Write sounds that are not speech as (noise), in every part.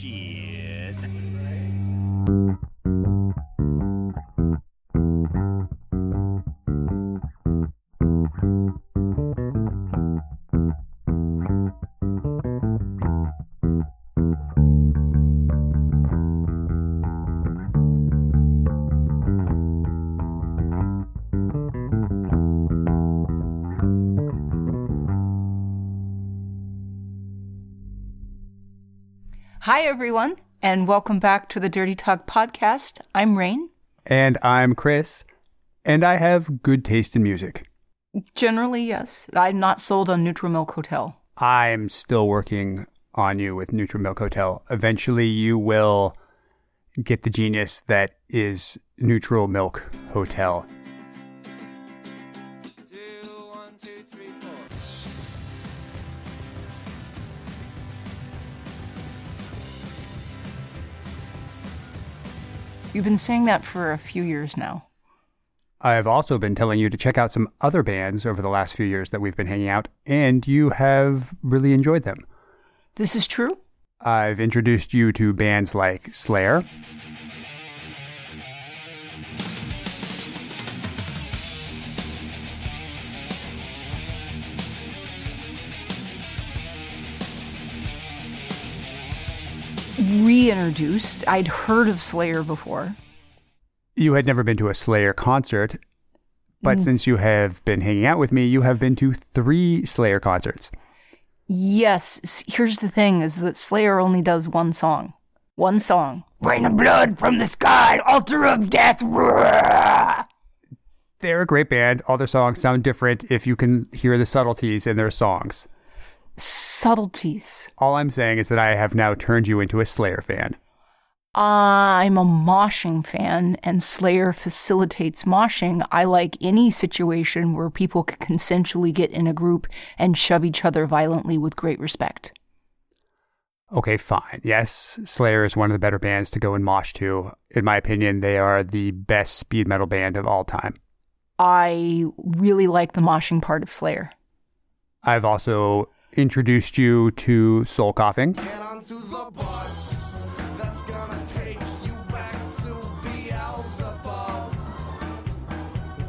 Shit. Hi, everyone, and welcome back to the Dirty Talk podcast. I'm Rain. And I'm Chris, and I have good taste in music. Generally, yes. I'm not sold on Neutral Milk Hotel. I'm still working on you with Neutral Milk Hotel. Eventually, you will get the genius that is Neutral Milk Hotel. You've been saying that for a few years now. I've also been telling you to check out some other bands over the last few years that we've been hanging out, and you have really enjoyed them. This is true? I've introduced you to bands like Slayer, Reintroduced. I'd heard of Slayer before. you had never been to a Slayer concert, but mm. since you have been hanging out with me, you have been to three Slayer concerts. Yes, here's the thing is that Slayer only does one song. One song. Rain of blood from the sky, altar of death. roar. They're a great band. All their songs sound different if you can hear the subtleties in their songs. Subtleties. All I'm saying is that I have now turned you into a Slayer fan. I'm a moshing fan, and Slayer facilitates moshing. I like any situation where people can consensually get in a group and shove each other violently with great respect. Okay, fine. Yes, Slayer is one of the better bands to go and mosh to. In my opinion, they are the best speed metal band of all time. I really like the moshing part of Slayer. I've also introduced you to Soul Coughing. Get onto the bus that's gonna take you back to Beelzebub.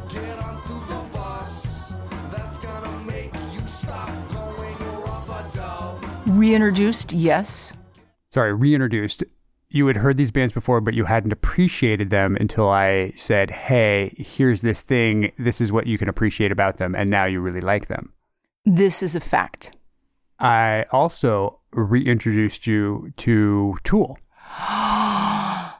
Get onto the bus that's gonna make you stop going rub-a-dub. Reintroduced, yes. Sorry, reintroduced. You had heard these bands before, but you hadn't appreciated them until I said, hey, here's this thing. This is what you can appreciate about them. And now you really like them. This is a fact. I also reintroduced you to Tool. (gasps)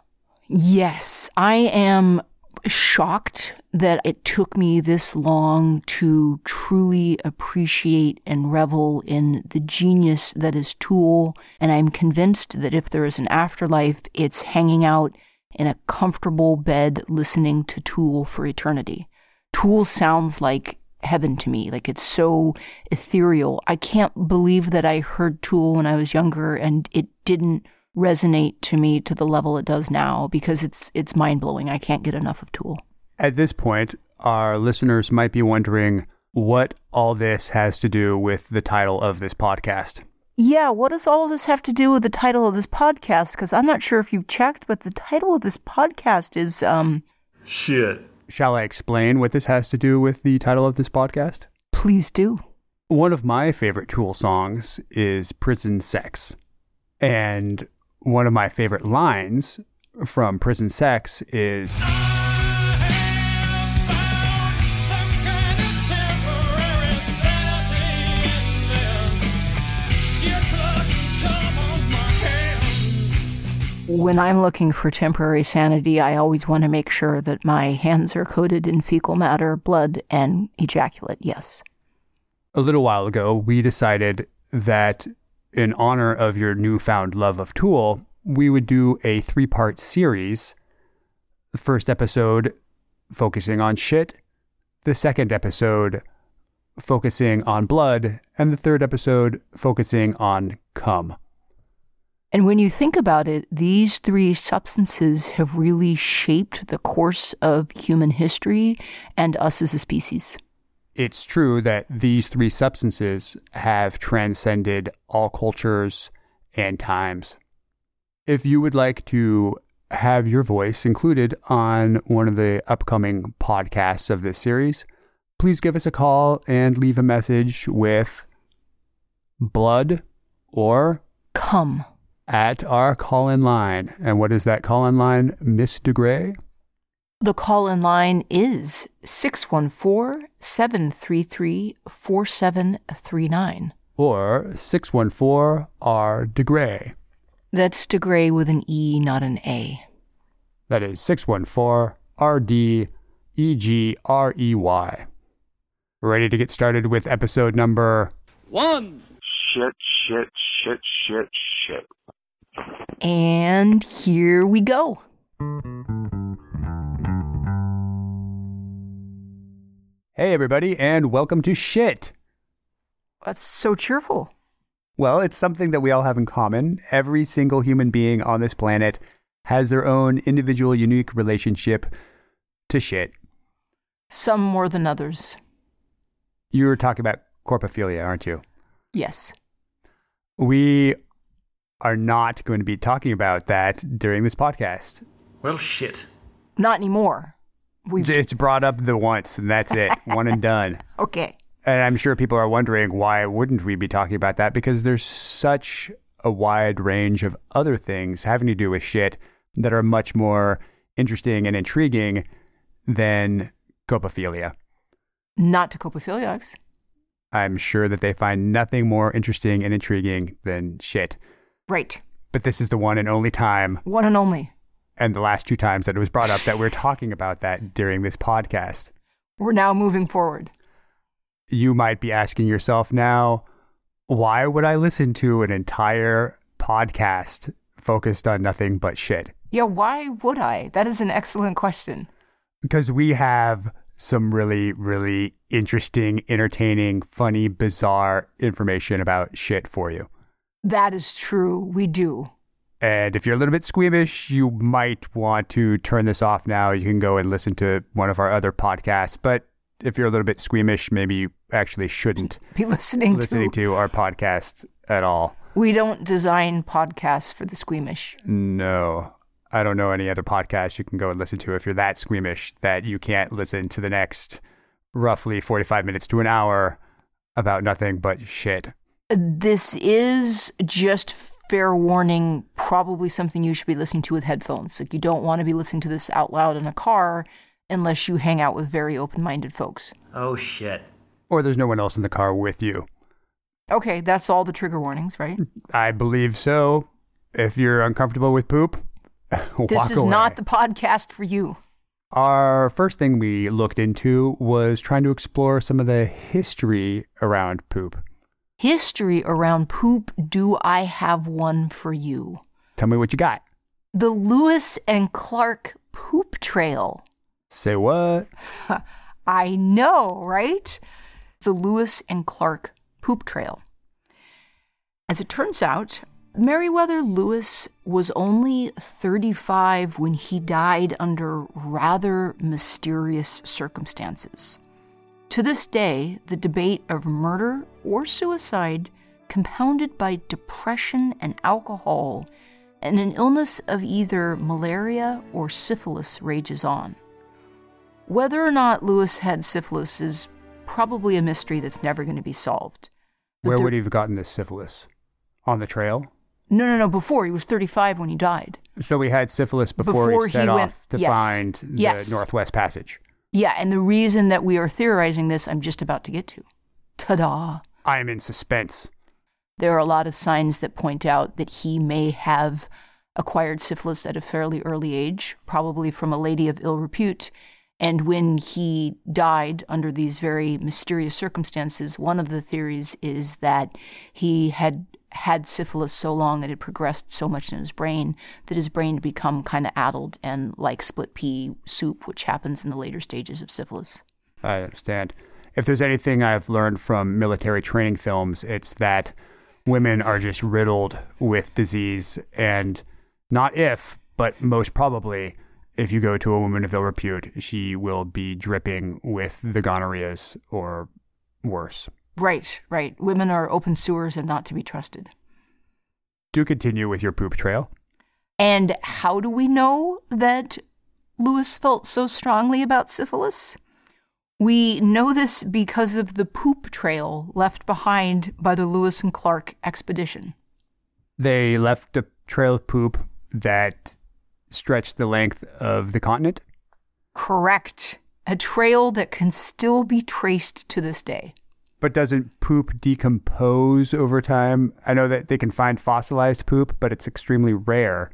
Yes, I am shocked that it took me this long to truly appreciate and revel in the genius that is Tool. And I'm convinced that if there is an afterlife, it's hanging out in a comfortable bed listening to Tool for eternity. Tool sounds like heaven to me. Like it's so ethereal. I can't believe that I heard Tool when I was younger and it didn't resonate to me to the level it does now because it's it's mind-blowing. I can't get enough of Tool. At this point, our listeners might be wondering what all this has to do with the title of this podcast. Yeah, what does all of this have to do with the title of this podcast? Because I'm not sure if you've checked, but the title of this podcast is um Shit. Shall I explain what this has to do with the title of this podcast? please do. One of my favorite Tool songs is Prison Sex. And one of my favorite lines from Prison Sex is When I'm looking for temporary sanity, I always want to make sure that my hands are coated in fecal matter, blood, and ejaculate. Yes. a little while ago, we decided that in honor of your newfound love of Tool, we would do a three part series. The first episode focusing on shit, the second episode focusing on blood, and the third episode focusing on cum. And when you think about it, these three substances have really shaped the course of human history and us as a species. It's true that these three substances have transcended all cultures and times. if you would like to have your voice included on one of the upcoming podcasts of this series, please give us a call and leave a message with blood or Come. At our call in line. And what is that call in line, Miss DeGrey? The call in line is 614 733 4739. Or 614 R DeGrey. That's DeGrey with an E, not an A. That is 614 R D E G R E Y. Ready to get started with episode number One. shit, shit, shit, shit, shit. And here we go. Hey, everybody, and welcome to Shit. That's so cheerful. Well, it's something that we all have in common. Every single human being on this planet has their own individual, unique relationship to shit. Some more than others. You were talking about coprophilia, aren't you? Yes. We are not going to be talking about that during this podcast. Well, shit. Not anymore. We've. It's brought up the once, and that's it. (laughs) One and done. Okay. And I'm sure people are wondering why wouldn't we be talking about that? Because there's such a wide range of other things having to do with shit that are much more interesting and intriguing than coprophilia. Not to coprophiliacs. I'm sure that they find nothing more interesting and intriguing than shit. Right. But this is the one and only time, One and only. and the last two times that it was brought up, that we're talking about that during this podcast. We're now moving forward. you might be asking yourself now, why would I listen to an entire podcast focused on nothing but shit? Yeah, why would I? That is an excellent question. Because we have some really, really interesting, entertaining, funny, bizarre information about shit for you. That is true. We do. And if you're a little bit squeamish, you might want to turn this off now. You can go and listen to one of our other podcasts. But if you're a little bit squeamish, maybe you actually shouldn't (laughs) Be listening, listening to. to our podcast at all. We don't design podcasts for the squeamish. No. I don't know any other podcast you can go and listen to if you're that squeamish that you can't listen to the next roughly 45 minutes to an hour about nothing but shit. This is just fair warning, probably something you should be listening to with headphones. Like, you don't want to be listening to this out loud in a car unless you hang out with very open minded folks. Oh, shit. Or there's no one else in the car with you. Okay, that's all the trigger warnings, right? I believe so. If you're uncomfortable with poop, (laughs) walk This is away. not the podcast for you. Our first thing we looked into was trying to explore some of the history around poop. History around poop, do I have one for you? Tell me what you got. The Lewis and Clark Poop Trail. Say what? (laughs) I know, right? The Lewis and Clark Poop Trail. As it turns out, Meriwether Lewis was only 35 when he died under rather mysterious circumstances. To this day, the debate of murder or suicide, compounded by depression and alcohol, and an illness of either malaria or syphilis, rages on. Whether or not Lewis had syphilis is probably a mystery that's never going to be solved. But Where there- would he have gotten this syphilis? On the trail? No, no, no. Before he was 35 when he died. So we had syphilis before, Before he set he off went- to yes. find the Yes. Northwest Passage. Yeah, and the reason that we are theorizing this, I'm just about to get to. Ta da! I am in suspense. There are a lot of signs that point out that he may have acquired syphilis at a fairly early age, probably from a lady of ill repute. And when he died under these very mysterious circumstances, one of the theories is that he had had syphilis so long that it progressed so much in his brain that his brain had become kind of addled and like split pea soup, which happens in the later stages of syphilis. I understand. If there's anything I've learned from military training films, it's that women are just riddled with disease. And not if, but most probably, if you go to a woman of ill repute, she will be dripping with the gonorrheas or worse. Right, right. Women are open sewers and not to be trusted. Do continue with your poop trail. And how do we know that Lewis felt so strongly about syphilis? We know this because of the poop trail left behind by the Lewis and Clark expedition. They left a trail of poop that stretched the length of the continent. Correct. A trail that can still be traced to this day. But doesn't poop decompose over time? I know that they can find fossilized poop, but it's extremely rare.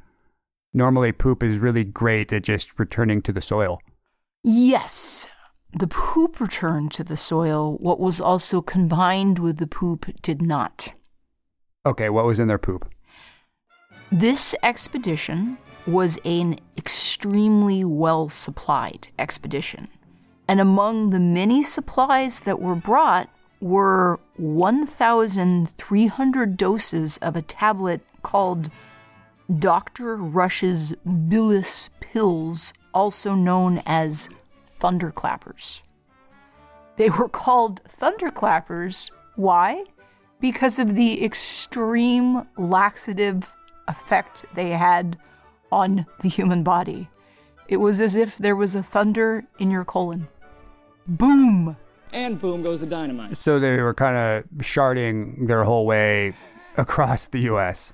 Normally, poop is really great at just returning to the soil. Yes, the poop returned to the soil. What was also combined with the poop did not. Okay, what was in their poop? This expedition was an extremely well supplied expedition. And among the many supplies that were brought were 1,300 doses of a tablet called Dr. Rush's Bilious Pills, also known as thunderclappers. They were called thunderclappers. Why? Because of the extreme laxative effect they had on the human body. It was as if there was a thunder in your colon. Boom! And boom goes the dynamite. So they were kind of sharding their whole way across the U.S.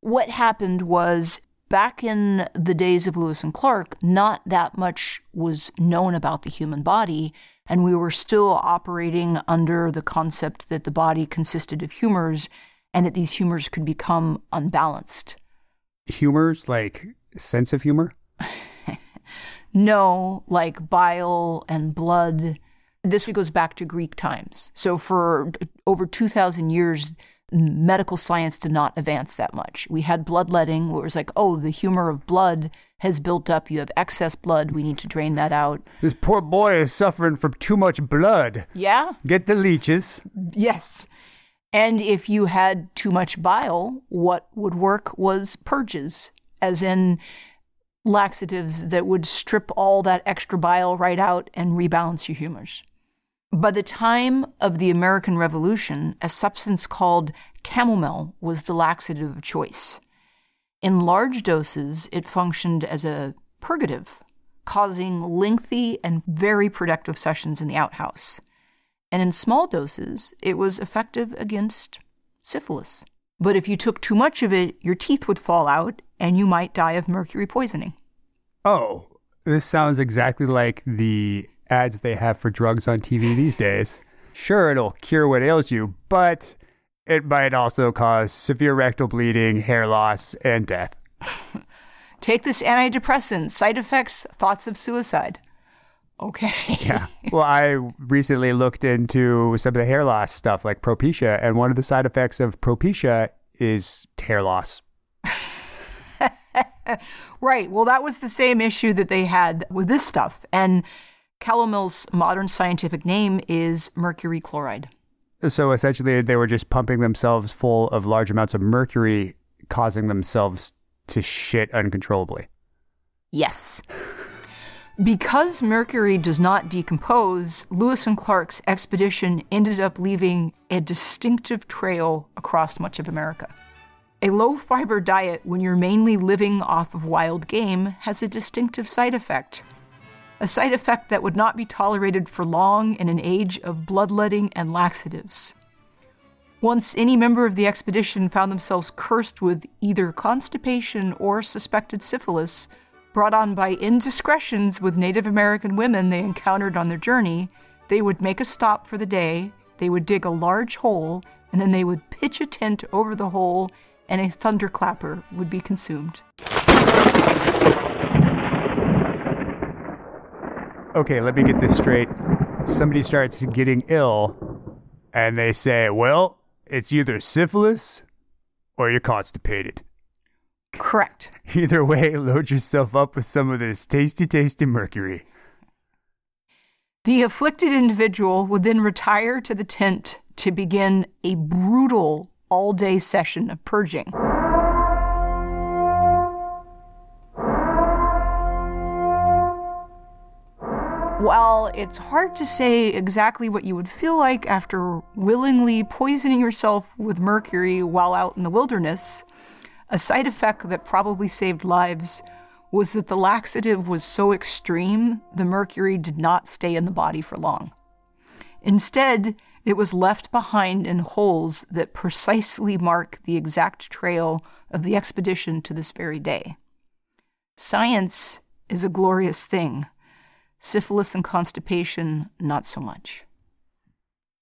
What happened was back in the days of Lewis and Clark, not that much was known about the human body, and we were still operating under the concept that the body consisted of humors and that these humors could become unbalanced. Humors, like sense of humor? (laughs) No, like bile and blood. This goes back to Greek times. So for over 2,000 years, medical science did not advance that much. We had bloodletting, where it was like, oh, the humor of blood has built up. You have excess blood. We need to drain that out. This poor boy is suffering from too much blood. Yeah? Get the leeches. Yes. And if you had too much bile, what would work was purges, as in laxatives that would strip all that extra bile right out and rebalance your humors. By the time of the American Revolution, a substance called calomel was the laxative of choice. In large doses, it functioned as a purgative, causing lengthy and very productive sessions in the outhouse. And in small doses, it was effective against syphilis. But if you took too much of it, your teeth would fall out and you might die of mercury poisoning. Oh, this sounds exactly like the ads they have for drugs on TV these days. Sure, it'll cure what ails you, but it might also cause severe rectal bleeding, hair loss, and death. (sighs) Take this antidepressant, side effects, thoughts of suicide. Okay. Yeah. (laughs) Well, I recently looked into some of the hair loss stuff like Propecia, and one of the side effects of Propecia is hair loss. (laughs) Right. Well, that was the same issue that they had with this stuff. And calomel's modern scientific name is mercury chloride. So essentially, they were just pumping themselves full of large amounts of mercury, causing themselves to shit uncontrollably. Yes. Because mercury does not decompose, Lewis and Clark's expedition ended up leaving a distinctive trail across much of America. A low fiber diet, when you're mainly living off of wild game, has a distinctive side effect. A side effect that would not be tolerated for long in an age of bloodletting and laxatives. Once any member of the expedition found themselves cursed with either constipation or suspected syphilis, brought on by indiscretions with Native American women they encountered on their journey, they would make a stop for the day, they would dig a large hole, and then they would pitch a tent over the hole, and a thunderclapper would be consumed. Okay, let me get this straight. Somebody starts getting ill, and they say, well, it's either syphilis or you're constipated. Correct. (laughs) Either way, load yourself up with some of this tasty, tasty mercury. The afflicted individual would then retire to the tent to begin a brutal all day session of purging. While it's hard to say exactly what you would feel like after willingly poisoning yourself with mercury while out in the wilderness, A side effect that probably saved lives was that the laxative was so extreme, the mercury did not stay in the body for long. Instead, it was left behind in holes that precisely mark the exact trail of the expedition to this very day. Science is a glorious thing. Syphilis and constipation, not so much.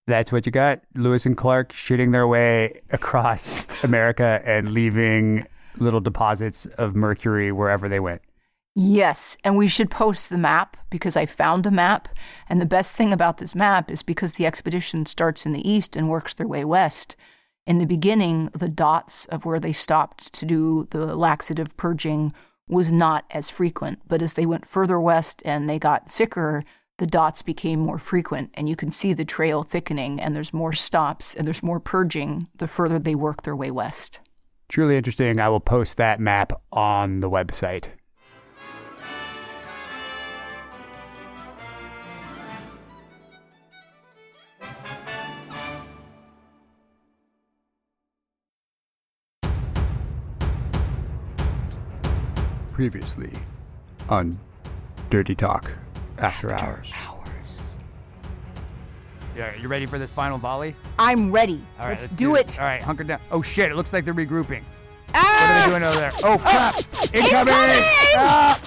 That's what you got. Lewis and Clark shooting their way across (laughs) America and leaving little deposits of mercury wherever they went. Yes, and we should post the map because I found a map. And the best thing about this map is because the expedition starts in the east and works their way west. In the beginning, the dots of where they stopped to do the laxative purging was not as frequent. But as they went further west and they got sicker, the dots became more frequent. And you can see the trail thickening, and there's more stops and there's more purging the further they work their way west. Truly interesting. I will post that map on the website. Previously on Dirty Talk After, Hours. hours. Yeah, you ready for this final volley? I'm ready. All right, let's, do it. All right, hunker down. Oh shit! It looks like they're regrouping. What are they doing over there? Oh crap! Incoming! Ah!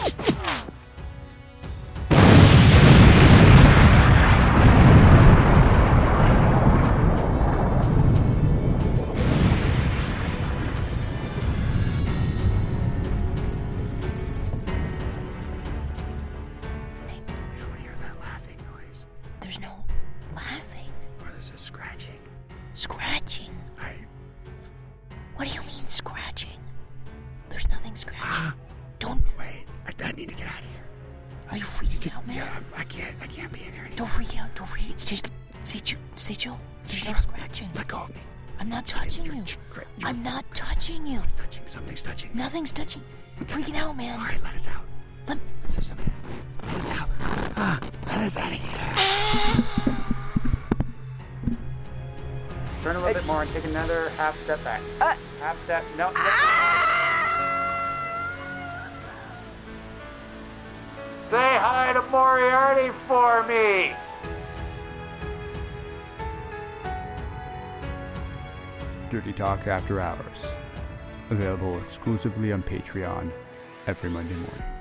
Step. No. Say hi to Moriarty for me. Dirty Talk After Hours. Available exclusively on Patreon every Monday morning.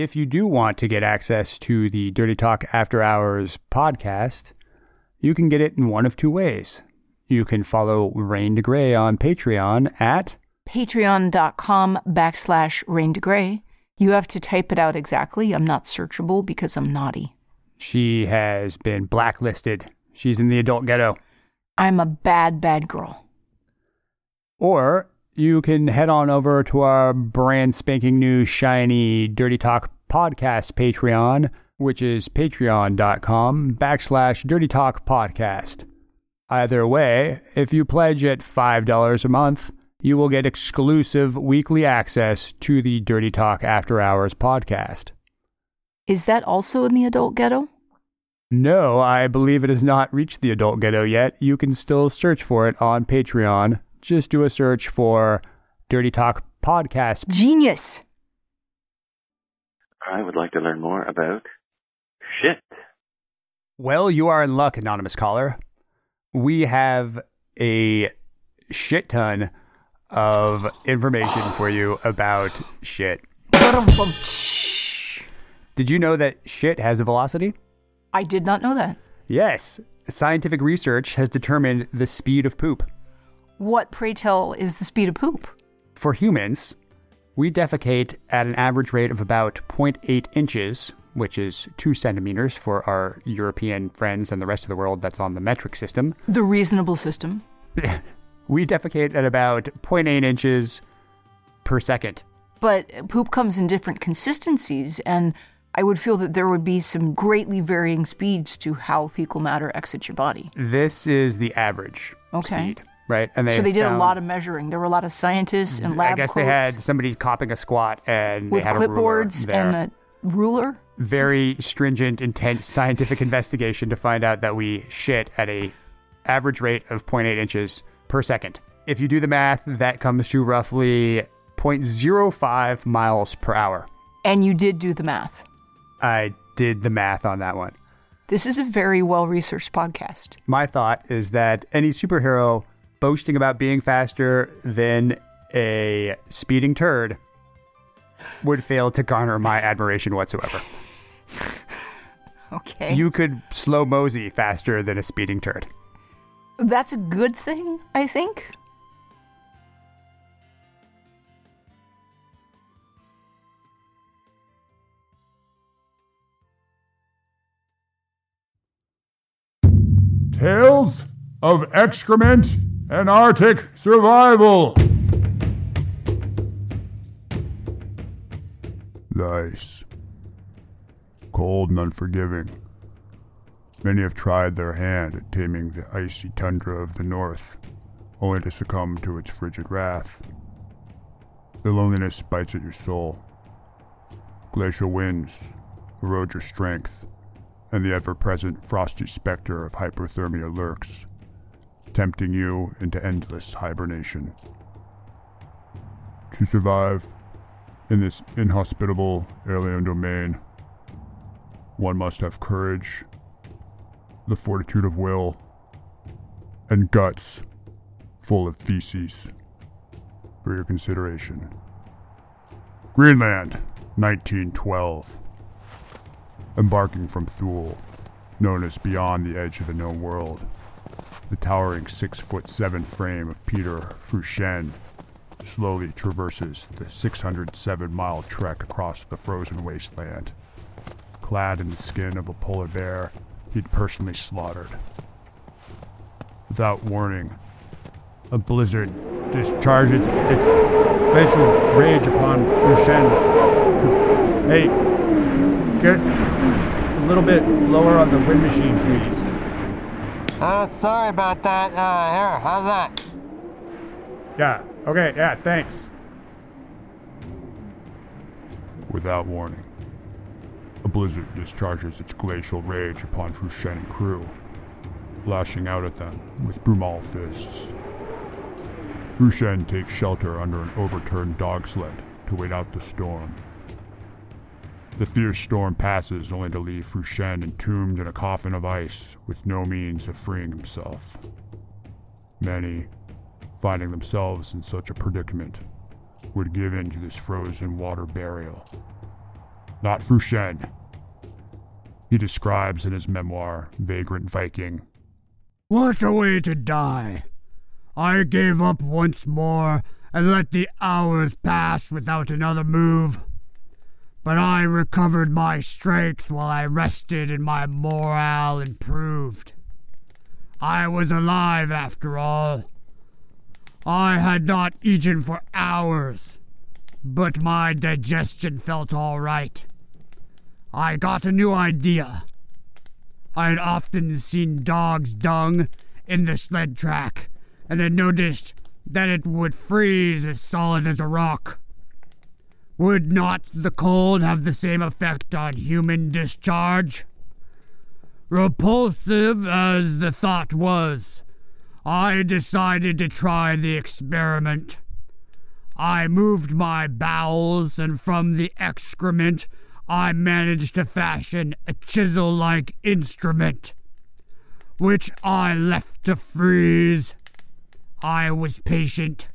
If you do want to get access to the Dirty Talk After Hours podcast, you can get it in one of two ways. You can follow Rain DeGrey on Patreon at patreon.com backslash raindegrey. You have to type it out exactly. I'm not searchable because I'm naughty. She has been blacklisted. She's in the adult ghetto. I'm a bad, bad girl. Or you can head on over to our brand spanking new shiny Dirty Talk podcast Patreon, which is patreon.com backslash Dirty Talk podcast. Either way, if you pledge at $5 a month, you will get exclusive weekly access to the Dirty Talk After Hours podcast. Is that also in the adult ghetto? No, I believe it has not reached the adult ghetto yet. You can still search for it on Patreon. Just do a search for Dirty Talk Podcast. Genius. I would like to learn more about shit. Well, you are in luck, anonymous caller. We have a shit ton of information for you about shit. Did you know that shit has a velocity? I did not know that. Yes. Scientific research has determined the speed of poop. What, pray tell, is the speed of poop? For humans, we defecate at an average rate of about 0.8 inches, which is 2 centimeters for our European friends and the rest of the world that's on the metric system. The reasonable system. (laughs) We defecate at about 0.8 inches per second. But poop comes in different consistencies, and I would feel that there would be some greatly varying speeds to how fecal matter exits your body. This is the average Okay. speed. Right? And they so they did a lot of measuring. There were a lot of scientists and lab I guess they had somebody copping a squat and with they had a ruler clipboards and the ruler. very stringent, intense scientific investigation to find out that we shit at a average rate of 0.8 inches per second. If you do the math, that comes to roughly 0.05 miles per hour. And you did do the math. I did the math on that one. This is a very well researched podcast. My thought is that any superhero boasting about being faster than a speeding turd would fail to garner my admiration whatsoever. Okay. You could slow mosey faster than a speeding turd. That's a good thing, I think. Tales of excrement and Arctic survival. The ice. Cold and unforgiving. Many have tried their hand at taming the icy tundra of the north, only to succumb to its frigid wrath. The loneliness bites at your soul. Glacial winds erode your strength, and the ever present frosty specter of hypothermia lurks, tempting you into endless hibernation. To survive in this inhospitable alien domain, one must have courage, the fortitude of will, and guts full of feces. For your consideration. Greenland, 1912 embarking from Thule, known as Beyond the Edge of the Known World. The towering six foot seven frame of Peter Freuchen slowly traverses the 607 mile trek across the frozen wasteland. Clad in the skin of a polar bear he'd personally slaughtered. Without warning, a blizzard discharges its glacial rage upon Freuchen. Hey, get a little bit lower on the wind machine, please. Uh, sorry about that. Uh, here, how's that? Yeah, okay, yeah, thanks. Without warning, a blizzard discharges its glacial rage upon Freuchen and crew, lashing out at them with Brumal fists. Freuchen takes shelter under an overturned dog sled to wait out the storm. The fierce storm passes only to leave Freuchen entombed in a coffin of ice with no means of freeing himself. Many, finding themselves in such a predicament, would give in to this frozen water burial. Not Freuchen. He describes in his memoir, Vagrant Viking, What a way to die! I gave up once more and let the hours pass without another move. But I recovered my strength while I rested and my morale improved. I was alive after all. I had not eaten for hours, but my digestion felt all right. I got a new idea. I had often seen dog's dung in the sled track, and had noticed that it would freeze as solid as a rock. Would not the cold have the same effect on human discharge? Repulsive as the thought was, I decided to try the experiment. I moved my bowels, and from the excrement, I managed to fashion a chisel like instrument, which I left to freeze. I was patient.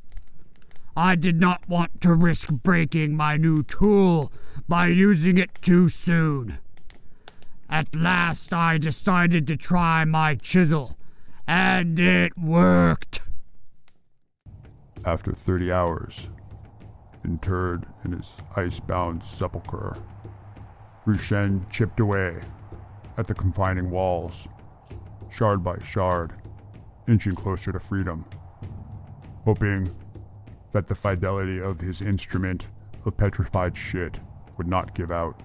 I did not want to risk breaking my new tool by using it too soon. At last, I decided to try my chisel, and it worked. after 30 hours, interred in his ice-bound sepulchre, Freuchen chipped away at the confining walls, shard by shard, inching closer to freedom, hoping that the fidelity of his instrument of petrified shit would not give out.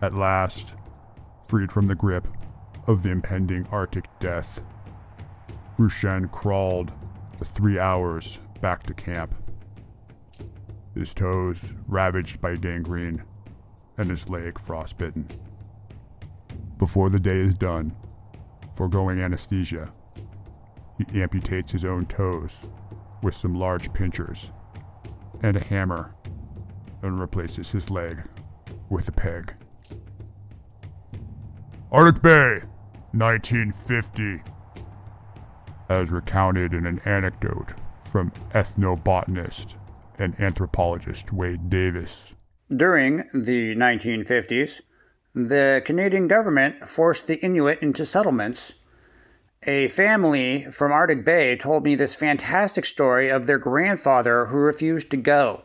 At last, freed from the grip of the impending Arctic death, Freuchen crawled the three hours back to camp. His toes ravaged by gangrene and his leg frostbitten. Before the day is done, foregoing anesthesia, he amputates his own toes with some large pinchers and a hammer and replaces his leg with a peg. Arctic Bay, 1950, as recounted in an anecdote from ethnobotanist and anthropologist Wade Davis. During the 1950s, the Canadian government forced the Inuit into settlements. A family from Arctic Bay told me this fantastic story of their grandfather who refused to go.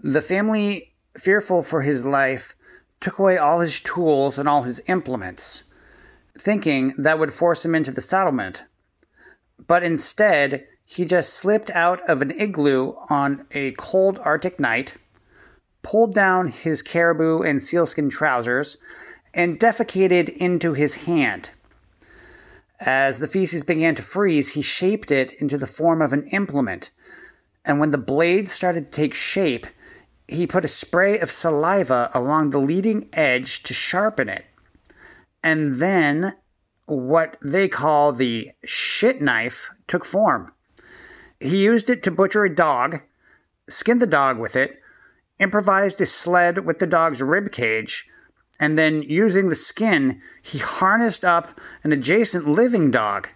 The family, fearful for his life, took away all his tools and all his implements, thinking that would force him into the settlement. But instead, he just slipped out of an igloo on a cold Arctic night, pulled down his caribou and sealskin trousers, and defecated into his hand. As the feces began to freeze, he shaped it into the form of an implement. And when the blade started to take shape, he put a spray of saliva along the leading edge to sharpen it. And then what they call the shit knife took form. He used it to butcher a dog, skinned the dog with it, improvised a sled with the dog's rib cage, and then using the skin, he harnessed up an adjacent living dog.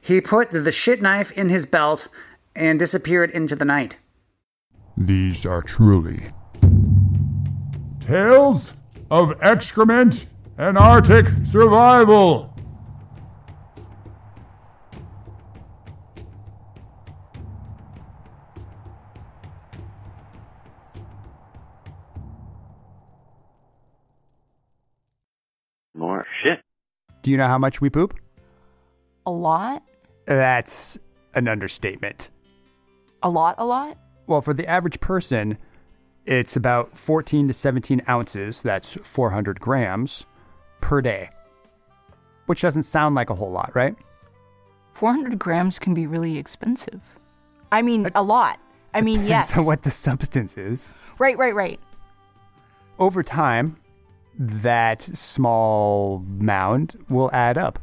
He put the shit knife in his belt and disappeared into the night. These are truly tales of excrement and Arctic survival. Do you know how much we poop? A lot? That's an understatement. A lot, a lot? Well, for the average person, it's about 14 to 17 ounces, that's 400 grams, per day. Which doesn't sound like a whole lot, right? 400 grams can be really expensive. I mean, a lot. I mean, yes. On what the substance is. Right, right, right. Over time, that small mound will add up.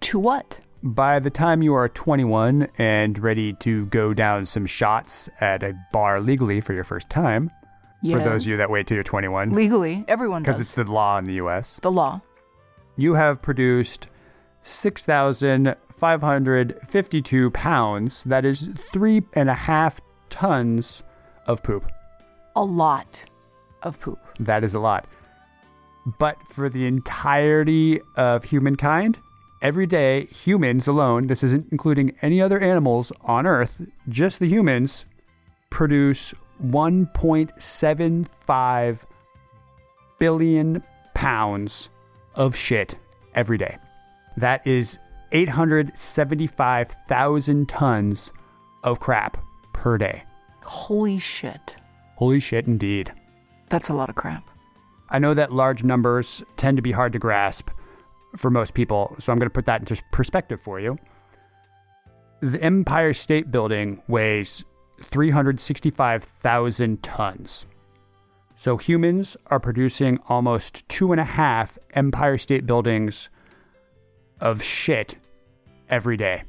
To what? By the time you are 21 and ready to go down some shots at a bar legally for your first time, for those of you that wait till you're 21, Legally, everyone because it's the law in the US, the law. you have produced 6,552 pounds. That is three and a half tons of poop. A lot of poop. That is a lot. But for the entirety of humankind, every day, humans alone, this isn't including any other animals on Earth, just the humans, produce 1.75 billion pounds of shit every day. That is 875,000 tons of crap per day. Holy shit. Holy shit, indeed. That's a lot of crap. I know that large numbers tend to be hard to grasp for most people, so I'm going to put that into perspective for you. The Empire State Building weighs 365,000 tons. So humans are producing almost two and a half Empire State Buildings of shit every day.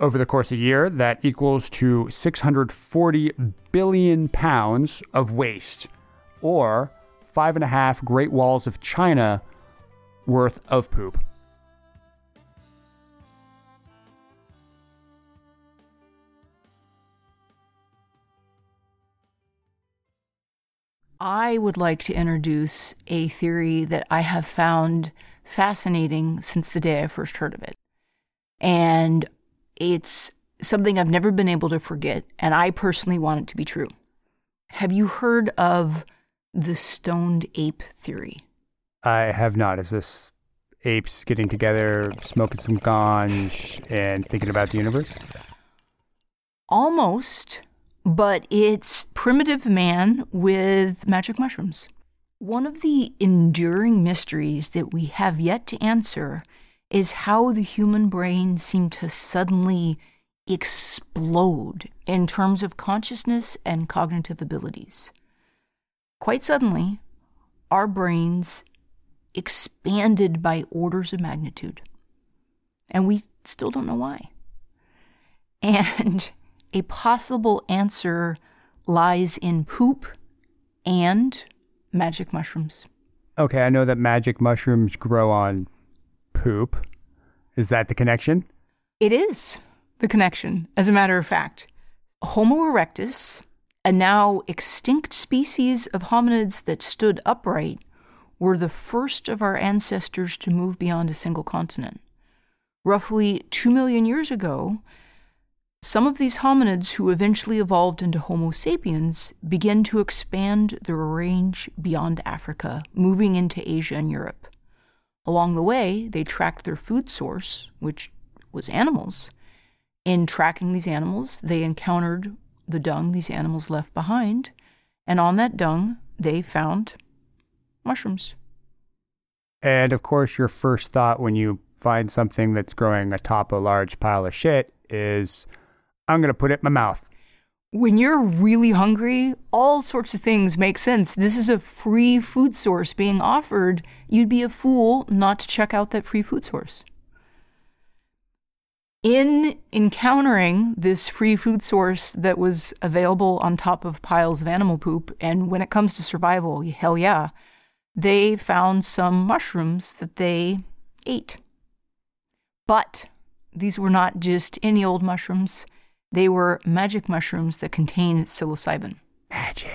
Over the course of a year, that equals to 640 billion pounds of waste or five and a half Great Walls of China worth of poop. I would like to introduce a theory that I have found fascinating since the day I first heard of it. And it's something I've never been able to forget, and I personally want it to be true. Have you heard of the stoned ape theory? I have not. Is this apes getting together, smoking some ganj, and thinking about the universe? Almost, but it's primitive man with magic mushrooms. One of the enduring mysteries that we have yet to answer is how the human brain seemed to suddenly explode in terms of consciousness and cognitive abilities. Quite suddenly, our brains expanded by orders of magnitude. And we still don't know why. And a possible answer lies in poop and magic mushrooms. Okay, I know that magic mushrooms grow on poop. Is that the connection? It is the connection, as a matter of fact. Homo erectus, a now extinct species of hominids that stood upright, were the first of our ancestors to move beyond a single continent. Roughly two million years ago, some of these hominids who eventually evolved into Homo sapiens began to expand their range beyond Africa, moving into Asia and Europe. Along the way, they tracked their food source, which was animals. In tracking these animals, they encountered the dung these animals left behind, and on that dung, they found mushrooms. And of course, your first thought when you find something that's growing atop a large pile of shit is, I'm going to put it in my mouth. When you're really hungry, all sorts of things make sense. This is a free food source being offered. You'd be a fool not to check out that free food source. In encountering this free food source that was available on top of piles of animal poop, and when it comes to survival, hell yeah, they found some mushrooms that they ate. But these were not just any old mushrooms, they were magic mushrooms that contained psilocybin. Magic.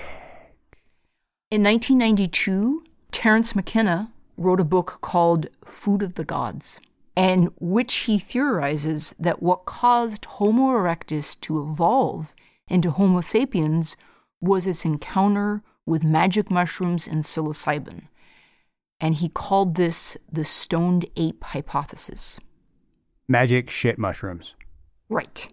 In 1992, Terence McKenna wrote a book called Food of the Gods, in which he theorizes that what caused Homo erectus to evolve into Homo sapiens was its encounter with magic mushrooms and psilocybin. And he called this the stoned ape hypothesis. Magic shit mushrooms. Right.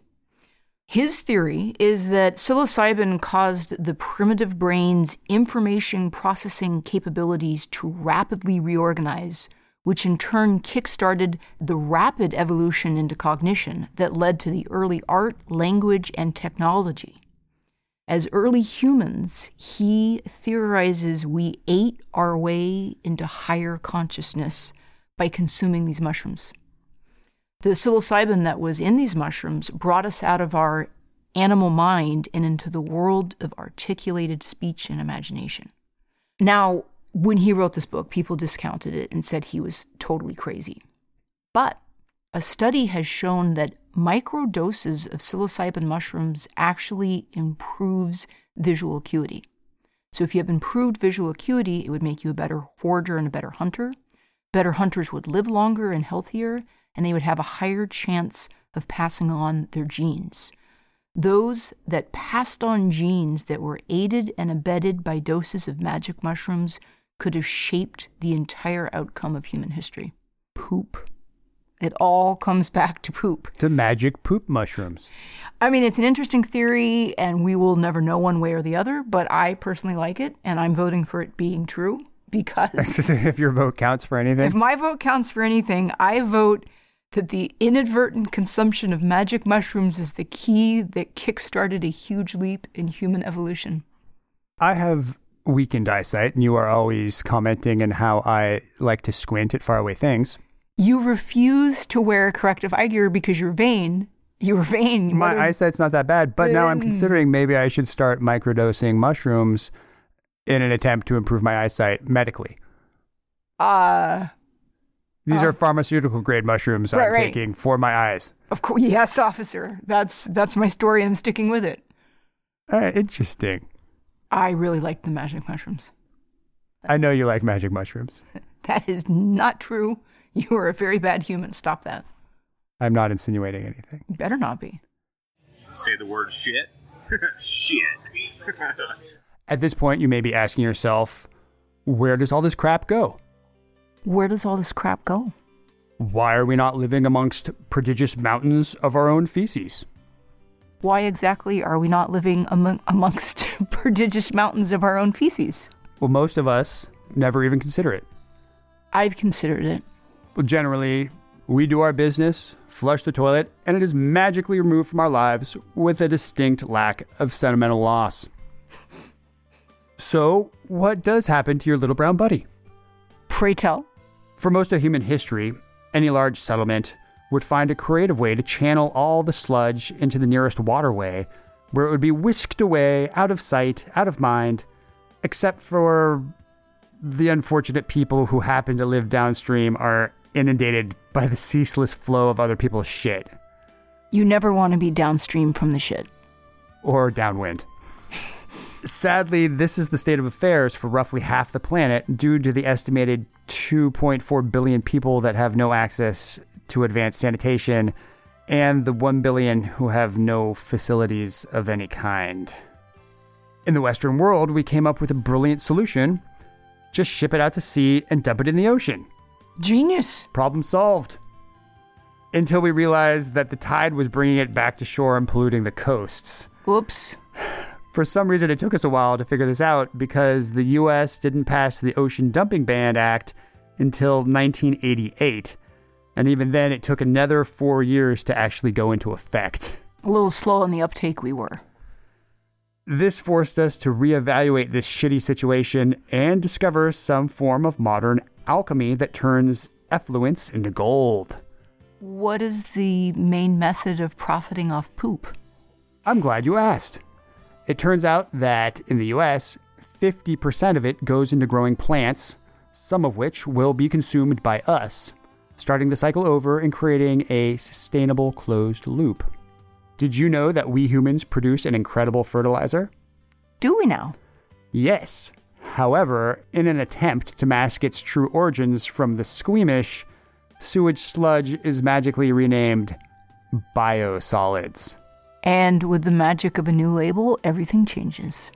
His theory is that psilocybin caused the primitive brain's information processing capabilities to rapidly reorganize, which in turn kickstarted the rapid evolution into cognition that led to the early art, language, and technology. As early humans, he theorizes we ate our way into higher consciousness by consuming these mushrooms. The psilocybin that was in these mushrooms brought us out of our animal mind and into the world of articulated speech and imagination. Now, when he wrote this book, people discounted it and said he was totally crazy. But a study has shown that micro doses of psilocybin mushrooms actually improves visual acuity. So if you have improved visual acuity, it would make you a better forager and a better hunter. Better hunters would live longer and healthier, and they would have a higher chance of passing on their genes. Those that passed on genes that were aided and abetted by doses of magic mushrooms could have shaped the entire outcome of human history. Poop. It all comes back to poop. To magic poop mushrooms. I mean, it's an interesting theory, and we will never know one way or the other, but I personally like it, and I'm voting for it being true (laughs) because (laughs) if your vote counts for anything. if my vote counts for anything, I vote that the inadvertent consumption of magic mushrooms is the key that kickstarted a huge leap in human evolution. I have weakened eyesight, and you are always commenting on how I like to squint at faraway things. You refuse to wear corrective eye gear because you're vain. You're vain. My What eyesight's not that bad, but now I'm considering maybe I should start microdosing mushrooms in an attempt to improve my eyesight medically. Uh, These Uh, are pharmaceutical grade mushrooms right, I'm right. taking for my eyes. of course, yes, officer. That's that's my story. I'm sticking with it. Uh, interesting. I really like the magic mushrooms. I know you like magic mushrooms. (laughs) That is not true. You are a very bad human. Stop that. I'm not insinuating anything. You better not be. Say the word shit. (laughs) shit. (laughs) At this point, you may be asking yourself, where does all this crap go? Where does all this crap go? Why are we not living amongst prodigious mountains of our own feces? Why exactly are we not living among, amongst (laughs) prodigious mountains of our own feces? Well, most of us never even consider it. I've considered it. Well, generally, We do our business, flush the toilet, and it is magically removed from our lives with a distinct lack of sentimental loss. So, what does happen to your little brown buddy? Pray tell. For most of human history, any large settlement would find a creative way to channel all the sludge into the nearest waterway, where it would be whisked away, out of sight, out of mind, except for the unfortunate people who happen to live downstream are inundated by the ceaseless flow of other people's shit. You never want to be downstream from the shit. Or downwind. Sadly, this is the state of affairs for roughly half the planet due to the estimated 2.4 billion people that have no access to advanced sanitation and the 1 billion who have no facilities of any kind. In the Western world, we came up with a brilliant solution just ship it out to sea and dump it in the ocean. Genius. Problem solved. Until we realized that the tide was bringing it back to shore and polluting the coasts. Whoops. For some reason, it took us a while to figure this out because the US didn't pass the Ocean Dumping Ban Act until 1988. And even then, it took another four years to actually go into effect. A little slow on the uptake we were. This forced us to reevaluate this shitty situation and discover some form of modern alchemy that turns effluence into gold. What is the main method of profiting off poop? I'm glad you asked. It turns out that in the US, 50% of it goes into growing plants, some of which will be consumed by us, starting the cycle over and creating a sustainable closed loop. Did you know that we humans produce an incredible fertilizer? Do we now? Yes. However, in an attempt to mask its true origins from the squeamish, sewage sludge is magically renamed biosolids. And with the magic of a new label, everything changes.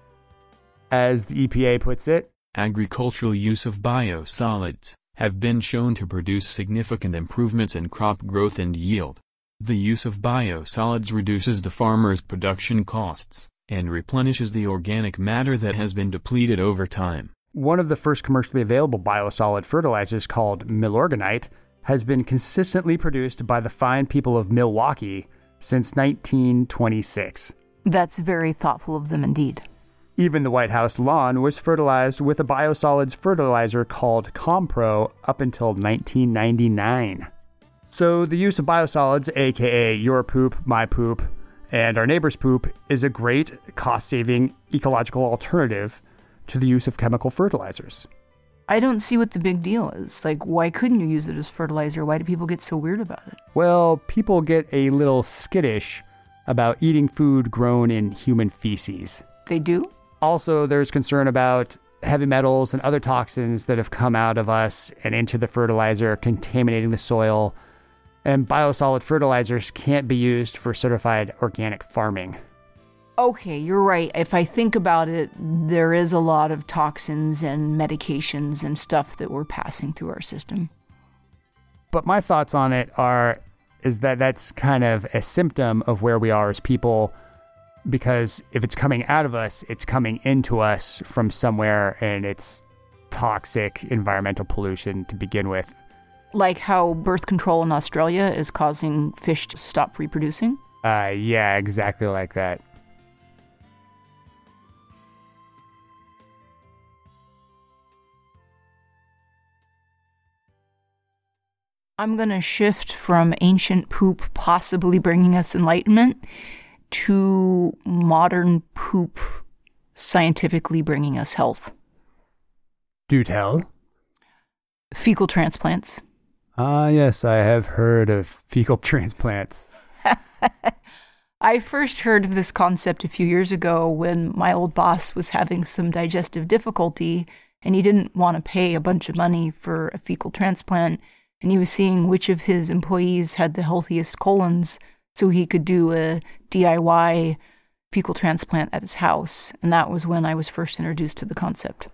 As the EPA puts it, agricultural use of biosolids have been shown to produce significant improvements in crop growth and yield. The use of biosolids reduces the farmer's production costs and replenishes the organic matter that has been depleted over time. One of the first commercially available biosolid fertilizers called Milorganite has been consistently produced by the fine people of Milwaukee since 1926. That's very thoughtful of them indeed. Even the White House lawn was fertilized with a biosolids fertilizer called Compro up until 1999. So, the use of biosolids, aka your poop, my poop, and our neighbor's poop, is a great cost saving ecological alternative to the use of chemical fertilizers. I don't see what the big deal is. Like, why couldn't you use it as fertilizer? Why do people get so weird about it? Well, people get a little skittish about eating food grown in human feces. They do? Also, there's concern about heavy metals and other toxins that have come out of us and into the fertilizer, contaminating the soil. And biosolid fertilizers can't be used for certified organic farming. Okay, you're right. If I think about it, there is a lot of toxins and medications and stuff that we're passing through our system. But my thoughts on it are is that that's kind of a symptom of where we are as people because if it's coming out of us, it's coming into us from somewhere and it's toxic environmental pollution to begin with. Like how birth control in Australia is causing fish to stop reproducing? Uh, yeah, exactly like that. I'm going to shift from ancient poop possibly bringing us enlightenment to modern poop scientifically bringing us health. Do tell. Fecal transplants. Ah, yes, I have heard of fecal (laughs) transplants. (laughs) I first heard of this concept a few years ago when my old boss was having some digestive difficulty and he didn't want to pay a bunch of money for a fecal transplant. And he was seeing which of his employees had the healthiest colons so he could do a DIY fecal transplant at his house. And that was when I was first introduced to the concept.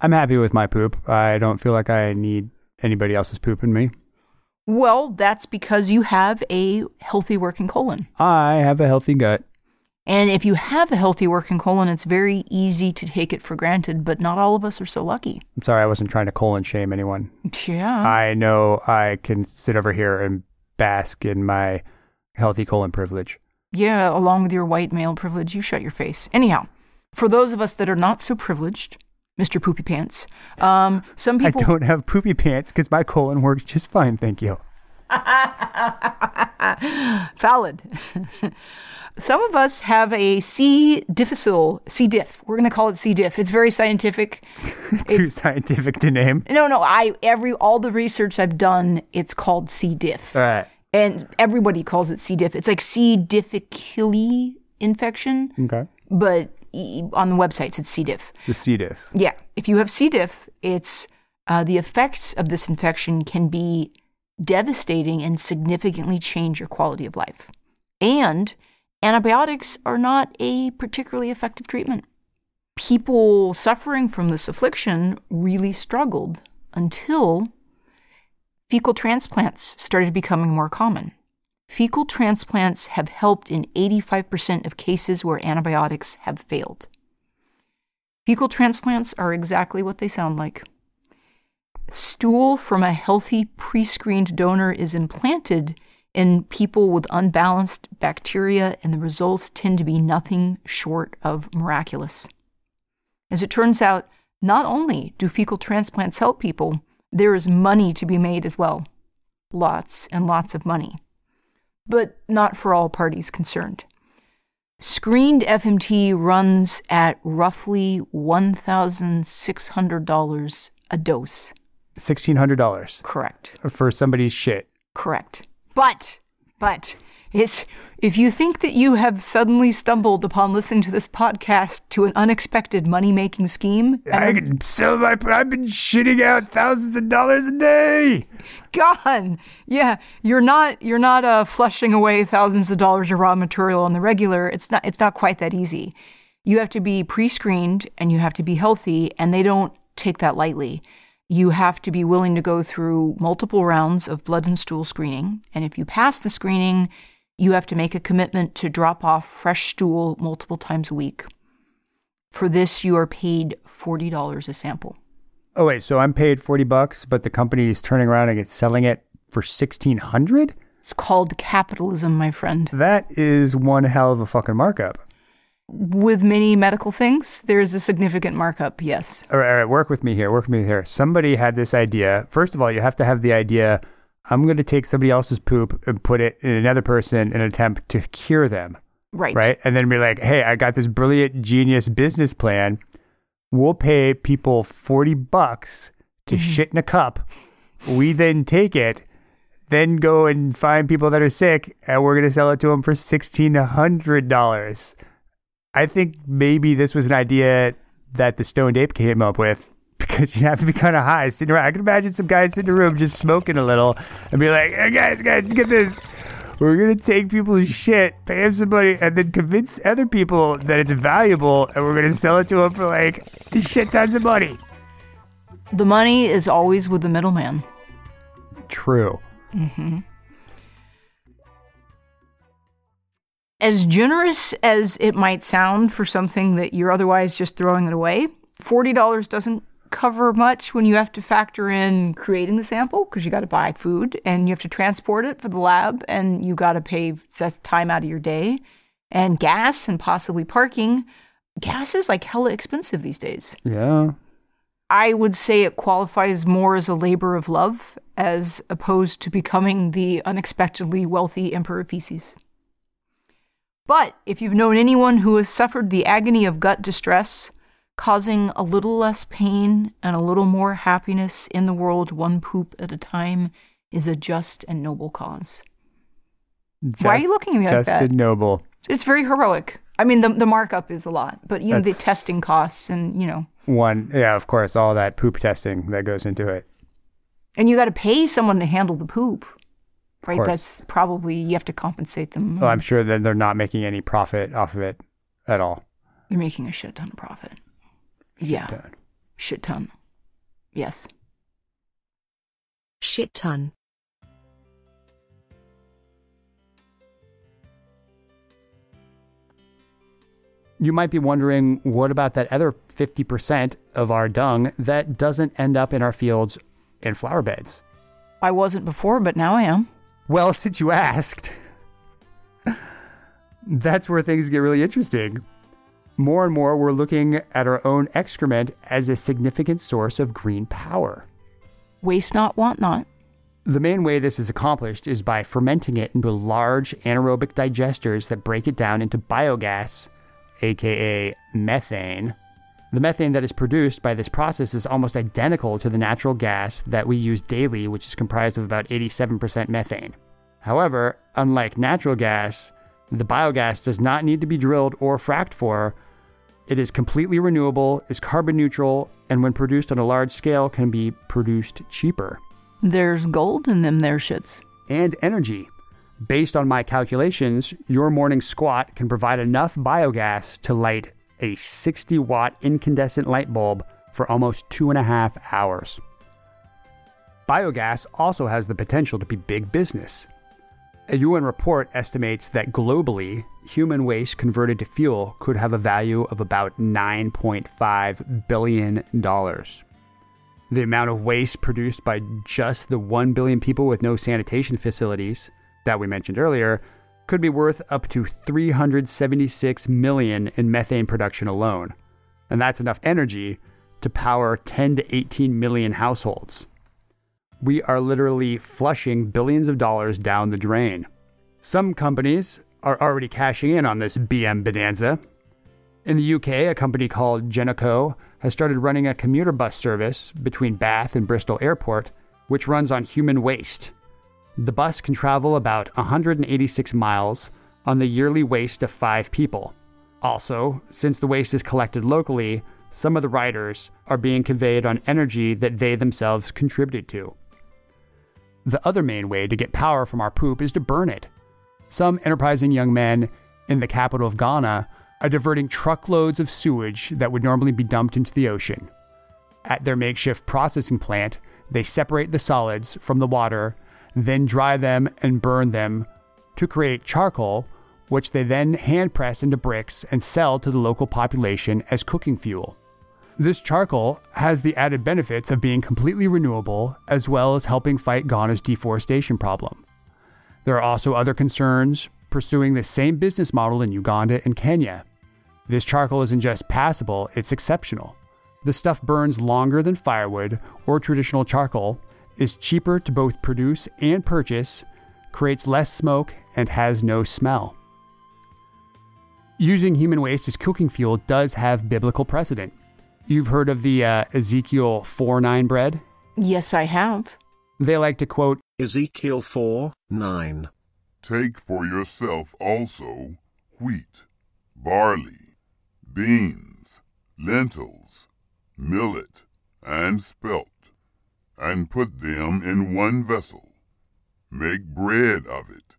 I'm happy with my poop. I don't feel like I need anybody else's poop in me. Well, that's because you have a healthy working colon. I have a healthy gut. And if you have a healthy working colon, it's very easy to take it for granted, but not all of us are so lucky. I'm sorry, I wasn't trying to colon shame anyone. Yeah. I know I can sit over here and bask in my healthy colon privilege. Yeah, along with your white male privilege, you shut your face. Anyhow, for those of us that are not so privileged, Mr. Poopy Pants, um, some people. I don't have poopy pants because my colon works just fine, thank you. (laughs) Valid. (laughs) Some of us have a C. difficile, C. diff. We're going to call it C. diff. It's very scientific. (laughs) Too scientific to name. No, no. I every all the research I've done, it's called C. diff, All right. And everybody calls it C. diff. It's like C. difficile infection, Okay. but on the websites it's C. diff. The C. diff. Yeah, if you have C. diff, it's uh, the effects of this infection can be devastating and significantly change your quality of life. And antibiotics are not a particularly effective treatment. People suffering from this affliction really struggled until fecal transplants started becoming more common. Fecal transplants have helped in 85% of cases where antibiotics have failed. Fecal transplants are exactly what they sound like. Stool from a healthy pre screened donor is implanted in people with unbalanced bacteria, and the results tend to be nothing short of miraculous. As it turns out, not only do fecal transplants help people, there is money to be made as well. Lots and lots of money. But not for all parties concerned. Screened FMT runs at roughly $1,600 a dose. $1,600 Correct. for somebody's shit. Correct. But, but, it's if you think that you have suddenly stumbled upon listening to this podcast to an unexpected money making scheme, I can sell my. I've been shitting out thousands of dollars a day. gone. Yeah, you're not you're not uh, flushing away thousands of dollars of raw material on the regular. It's not it's not quite that easy. You have to be pre-screened and you have to be healthy, and they don't take that lightly. You have to be willing to go through multiple rounds of blood and stool screening, and if you pass the screening, you have to make a commitment to drop off fresh stool multiple times a week. For this, you are paid forty dollars a sample. Oh wait, so I'm paid forty bucks, but the company is turning around and it's selling it for sixteen hundred. It's called capitalism, my friend. That is one hell of a fucking markup. With many medical things, there is a significant markup, yes. All right, all right, work with me here. Work with me here. Somebody had this idea. First of all, you have to have the idea. I'm going to take somebody else's poop and put it in another person in an attempt to cure them. Right. Right. And then be like, hey, I got this brilliant, genius business plan. We'll pay people 40 bucks to mm-hmm. shit in a cup. We then take it, then go and find people that are sick, and we're going to sell it to them for $1,600. I think maybe this was an idea that the stoned ape came up with because you have to be kind of high sitting around. I can imagine some guys in the room just smoking a little and be like, hey guys, guys, get this. We're going to take people's shit, pay them some money, and then convince other people that it's valuable and we're going to sell it to them for like shit tons of money. The money is always with the middleman. True. hmm As generous as it might sound for something that you're otherwise just throwing it away, $40 doesn't cover much when you have to factor in creating the sample because you got to buy food and you have to transport it for the lab and you got to pay set time out of your day and gas and possibly parking. Gas is like hella expensive these days. Yeah. I would say it qualifies more as a labor of love as opposed to becoming the unexpectedly wealthy emperor feces. But if you've known anyone who has suffered the agony of gut distress, causing a little less pain and a little more happiness in the world, one poop at a time, is a just and noble cause. Why are you looking at me like that? just and noble. It's very heroic. I mean, the, the markup is a lot, but you know, the testing costs and, you know, One, yeah, of course, all that poop testing that goes into it. and you got to pay someone to handle the poop, right? That's probably you have to compensate them. Oh, I'm sure that they're not making any profit off of it at all. They're making a shit ton of profit. Yeah, ton. shit ton. Yes. Shit ton. You might be wondering what about that other 50% of our dung that doesn't end up in our fields and flower beds? I wasn't before, but now I am. Well, (laughs) since you asked, (laughs) that's where things get really interesting. More and more, we're looking at our own excrement as a significant source of green power. Waste not, want not. The main way this is accomplished is by fermenting it into large anaerobic digesters that break it down into biogas, aka methane. The methane that is produced by this process is almost identical to the natural gas that we use daily, which is comprised of about 87% methane. However, unlike natural gas, the biogas does not need to be drilled or fracked for. It is completely renewable, is carbon neutral, and when produced on a large scale, can be produced cheaper. There's gold in them there shits. And energy. Based on my calculations, your morning squat can provide enough biogas to light a 60 watt incandescent light bulb for almost two and a half hours. Biogas also has the potential to be big business. A UN report estimates that globally, human waste converted to fuel could have a value of about $9.5 billion. The amount of waste produced by just the 1 billion people with no sanitation facilities that we mentioned earlier could be worth up to 376 million in methane production alone. And that's enough energy to power 10 to 18 million households. We are literally flushing billions of dollars down the drain. Some companies are already cashing in on this BM bonanza. In the UK, a company called Geneco has started running a commuter bus service between Bath and Bristol Airport, which runs on human waste. The bus can travel about 186 miles on the yearly waste of five people. Also, since the waste is collected locally, some of the riders are being conveyed on energy that they themselves contributed to. The other main way to get power from our poop is to burn it. Some enterprising young men in the capital of Ghana are diverting truckloads of sewage that would normally be dumped into the ocean. At their makeshift processing plant, they separate the solids from the water, then dry them and burn them to create charcoal, which they then hand press into bricks and sell to the local population as cooking fuel. This charcoal has the added benefits of being completely renewable as well as helping fight Ghana's deforestation problem. There are also other concerns pursuing the same business model in Uganda and Kenya. This charcoal isn't just passable, it's exceptional. The stuff burns longer than firewood or traditional charcoal, is cheaper to both produce and purchase, creates less smoke, and has no smell. Using human waste as cooking fuel does have biblical precedent. You've heard of the uh, Ezekiel 4 9 bread? Yes, I have. They like to quote Ezekiel 4 9. Take for yourself also wheat, barley, beans, lentils, millet, and spelt, and put them in one vessel. Make bread of it.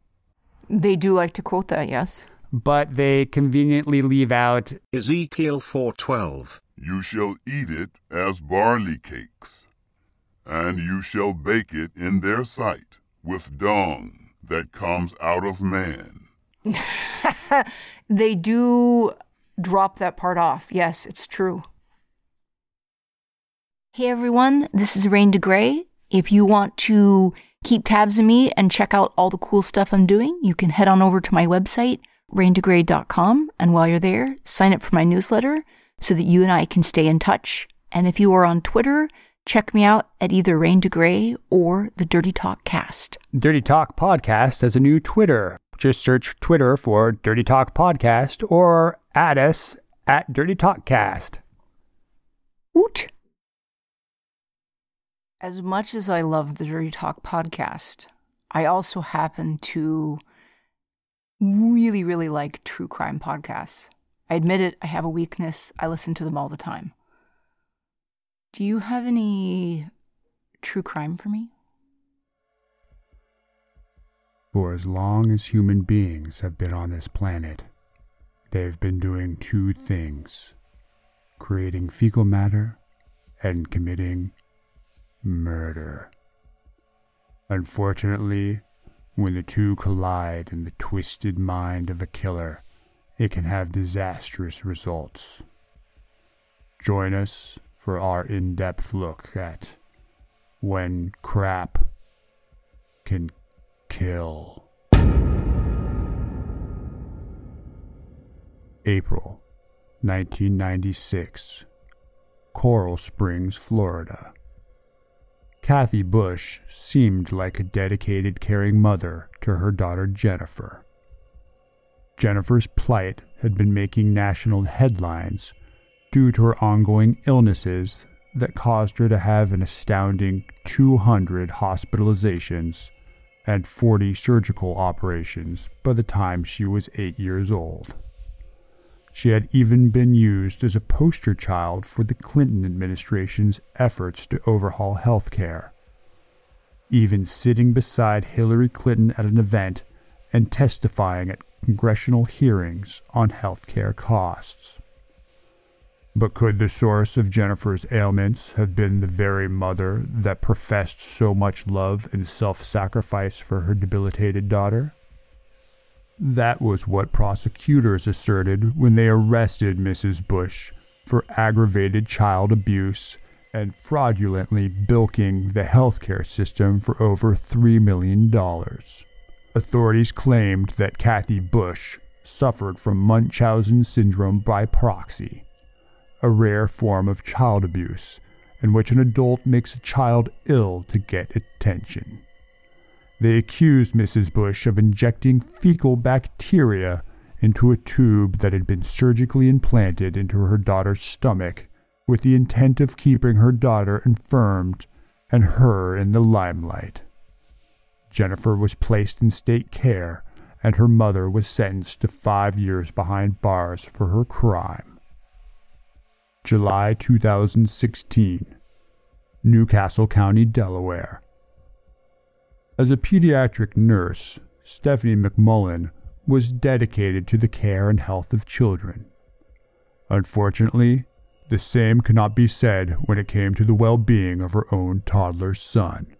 They do like to quote that, yes. But they conveniently leave out Ezekiel 4:12. You shall eat it as barley cakes, and you shall bake it in their sight with dung that comes out of man. (laughs) they do drop that part off. Yes, it's true. Hey everyone, this is Rain DeGrey. If you want to keep tabs on me and check out all the cool stuff I'm doing, you can head on over to my website, raindegrey.com. And while you're there, sign up for my newsletter so that you and I can stay in touch. And if you are on Twitter, check me out at either Rain DeGrey or the Dirty Talk Cast. Dirty Talk Podcast has a new Twitter. Just search Twitter for Dirty Talk Podcast or add us at Dirty Talk Cast. Woot! As much as I love the Dirty Talk podcast, I also happen to really, really like true crime podcasts. I admit it, I have a weakness. I listen to them all the time. Do you have any true crime for me? For as long as human beings have been on this planet, they've been doing two things creating fecal matter and committing murder. Unfortunately, when the two collide in the twisted mind of a killer, it can have disastrous results. Join us for our in depth look at when crap can kill. April 1996, Coral Springs, Florida. Kathy Bush seemed like a dedicated, caring mother to her daughter Jennifer. Jennifer's plight had been making national headlines due to her ongoing illnesses that caused her to have an astounding 200 hospitalizations and 40 surgical operations by the time she was eight years old. She had even been used as a poster child for the Clinton administration's efforts to overhaul health care, even sitting beside Hillary Clinton at an event and testifying at congressional hearings on health care costs. But could the source of Jennifer's ailments have been the very mother that professed so much love and self sacrifice for her debilitated daughter? That was what prosecutors asserted when they arrested Mrs. Bush for aggravated child abuse and fraudulently bilking the healthcare system for over $3 million. Authorities claimed that Kathy Bush suffered from Munchausen syndrome by proxy, a rare form of child abuse in which an adult makes a child ill to get attention. They accused Mrs. Bush of injecting fecal bacteria into a tube that had been surgically implanted into her daughter's stomach with the intent of keeping her daughter infirmed and her in the limelight. Jennifer was placed in state care, and her mother was sentenced to five years behind bars for her crime. July 2016, New Castle County, Delaware. As a pediatric nurse, Stephanie McMullen was dedicated to the care and health of children. Unfortunately, the same could not be said when it came to the well being of her own toddler son.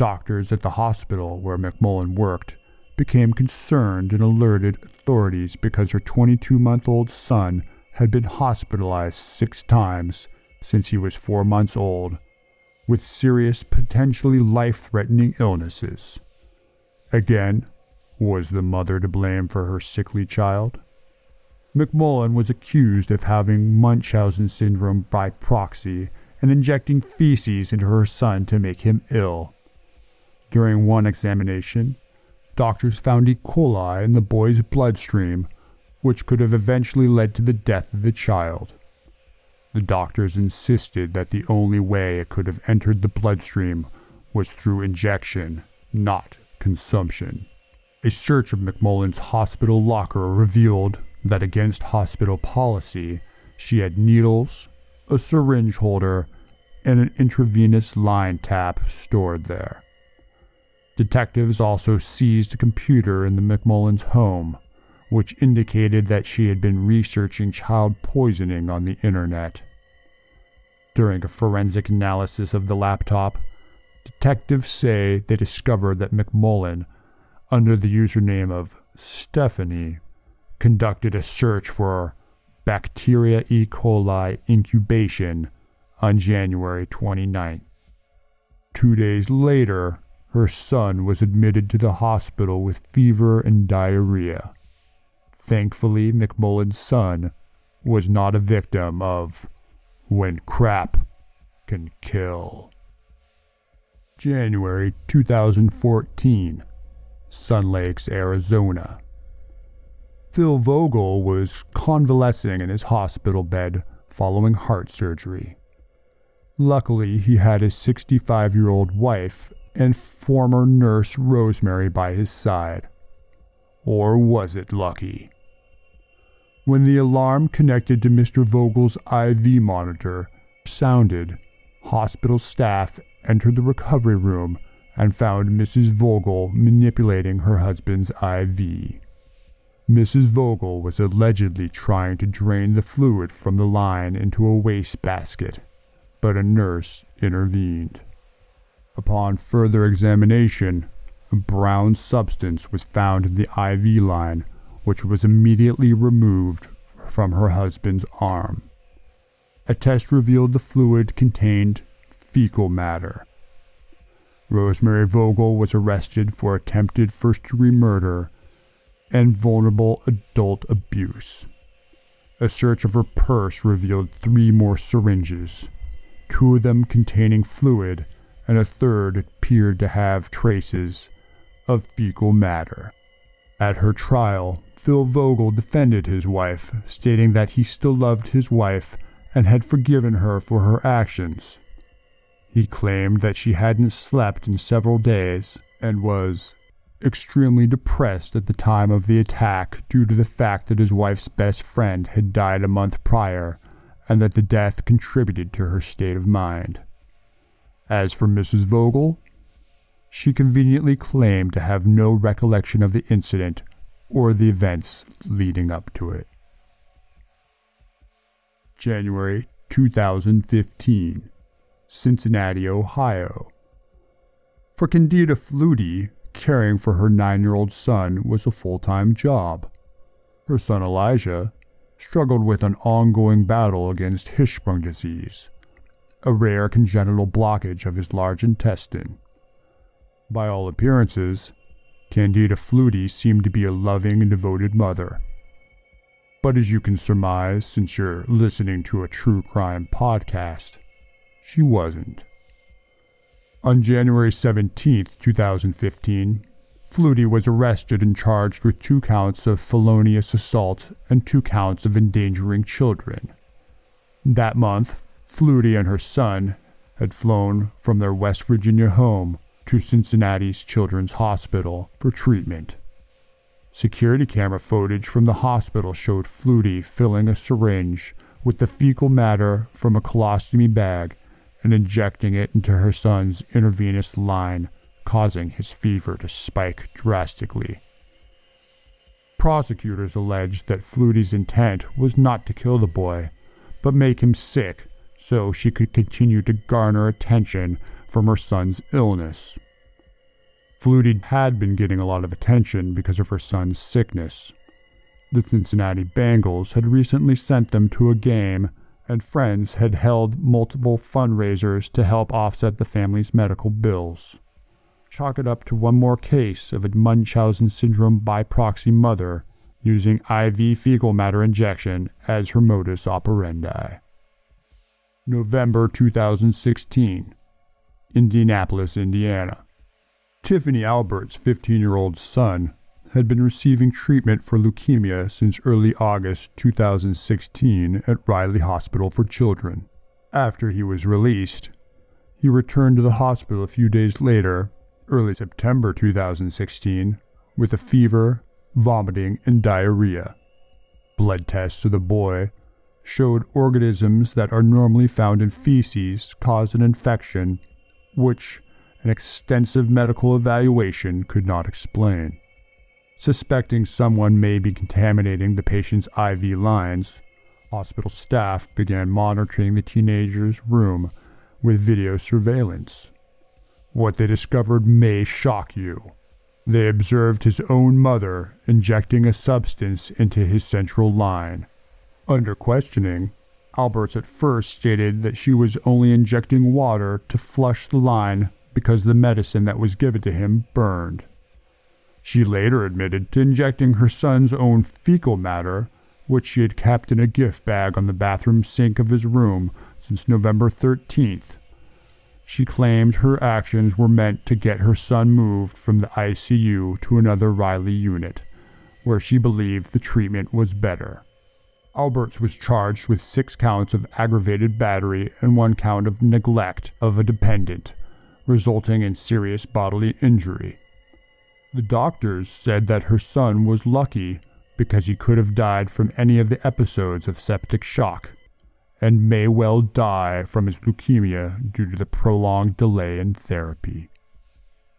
Doctors at the hospital where McMullen worked became concerned and alerted authorities because her 22 month old son had been hospitalized six times since he was four months old with serious, potentially life threatening illnesses. Again, was the mother to blame for her sickly child? McMullen was accused of having Munchausen syndrome by proxy and injecting feces into her son to make him ill. During one examination, doctors found E. coli in the boy's bloodstream, which could have eventually led to the death of the child. The doctors insisted that the only way it could have entered the bloodstream was through injection, not consumption. A search of McMullen's hospital locker revealed that, against hospital policy, she had needles, a syringe holder, and an intravenous line tap stored there. Detectives also seized a computer in the McMullens' home which indicated that she had been researching child poisoning on the internet. During a forensic analysis of the laptop, detectives say they discovered that McMullen, under the username of Stephanie, conducted a search for bacteria E. coli incubation on January 29th. Two days later, her son was admitted to the hospital with fever and diarrhea. Thankfully, McMullen's son was not a victim of when crap can kill. January 2014, Sun Lakes, Arizona. Phil Vogel was convalescing in his hospital bed following heart surgery. Luckily, he had his 65 year old wife and former nurse Rosemary by his side. Or was it lucky? When the alarm connected to Mr. Vogel's IV monitor sounded, hospital staff entered the recovery room and found Mrs. Vogel manipulating her husband's IV. Mrs. Vogel was allegedly trying to drain the fluid from the line into a wastebasket, but a nurse intervened. Upon further examination, a brown substance was found in the IV line which was immediately removed from her husband's arm. A test revealed the fluid contained fecal matter. Rosemary Vogel was arrested for attempted first degree murder and vulnerable adult abuse. A search of her purse revealed three more syringes, two of them containing fluid, and a third appeared to have traces of fecal matter. At her trial, Phil Vogel defended his wife, stating that he still loved his wife and had forgiven her for her actions. He claimed that she hadn't slept in several days and was extremely depressed at the time of the attack due to the fact that his wife's best friend had died a month prior and that the death contributed to her state of mind. As for Mrs. Vogel, she conveniently claimed to have no recollection of the incident or the events leading up to it. January 2015, Cincinnati, Ohio. For Candida Flutie, caring for her nine year old son was a full time job. Her son Elijah struggled with an ongoing battle against Hirschsprung disease, a rare congenital blockage of his large intestine. By all appearances, Candida Flutie seemed to be a loving and devoted mother. But as you can surmise, since you're listening to a true crime podcast, she wasn't. On January 17, 2015, Flutie was arrested and charged with two counts of felonious assault and two counts of endangering children. That month, Flutie and her son had flown from their West Virginia home to Cincinnati's Children's Hospital for treatment. Security camera footage from the hospital showed Flutie filling a syringe with the fecal matter from a colostomy bag and injecting it into her son's intravenous line, causing his fever to spike drastically. Prosecutors alleged that Flutie's intent was not to kill the boy, but make him sick so she could continue to garner attention from her son's illness. Flutie had been getting a lot of attention because of her son's sickness. The Cincinnati Bengals had recently sent them to a game and friends had held multiple fundraisers to help offset the family's medical bills. Chalk it up to one more case of a Munchausen syndrome by proxy mother using IV fecal matter injection as her modus operandi. November 2016, Indianapolis, Indiana. Tiffany Albert's 15 year old son had been receiving treatment for leukemia since early August 2016 at Riley Hospital for Children. After he was released, he returned to the hospital a few days later, early September 2016, with a fever, vomiting, and diarrhea. Blood tests of the boy showed organisms that are normally found in feces caused an infection, which an extensive medical evaluation could not explain. Suspecting someone may be contaminating the patient's IV lines, hospital staff began monitoring the teenager's room with video surveillance. What they discovered may shock you. They observed his own mother injecting a substance into his central line. Under questioning, Alberts at first stated that she was only injecting water to flush the line because the medicine that was given to him burned. She later admitted to injecting her son's own fecal matter, which she had kept in a gift bag on the bathroom sink of his room since November 13th. She claimed her actions were meant to get her son moved from the ICU to another Riley unit, where she believed the treatment was better. Alberts was charged with six counts of aggravated battery and one count of neglect of a dependent, resulting in serious bodily injury. The doctors said that her son was lucky because he could have died from any of the episodes of septic shock and may well die from his leukemia due to the prolonged delay in therapy.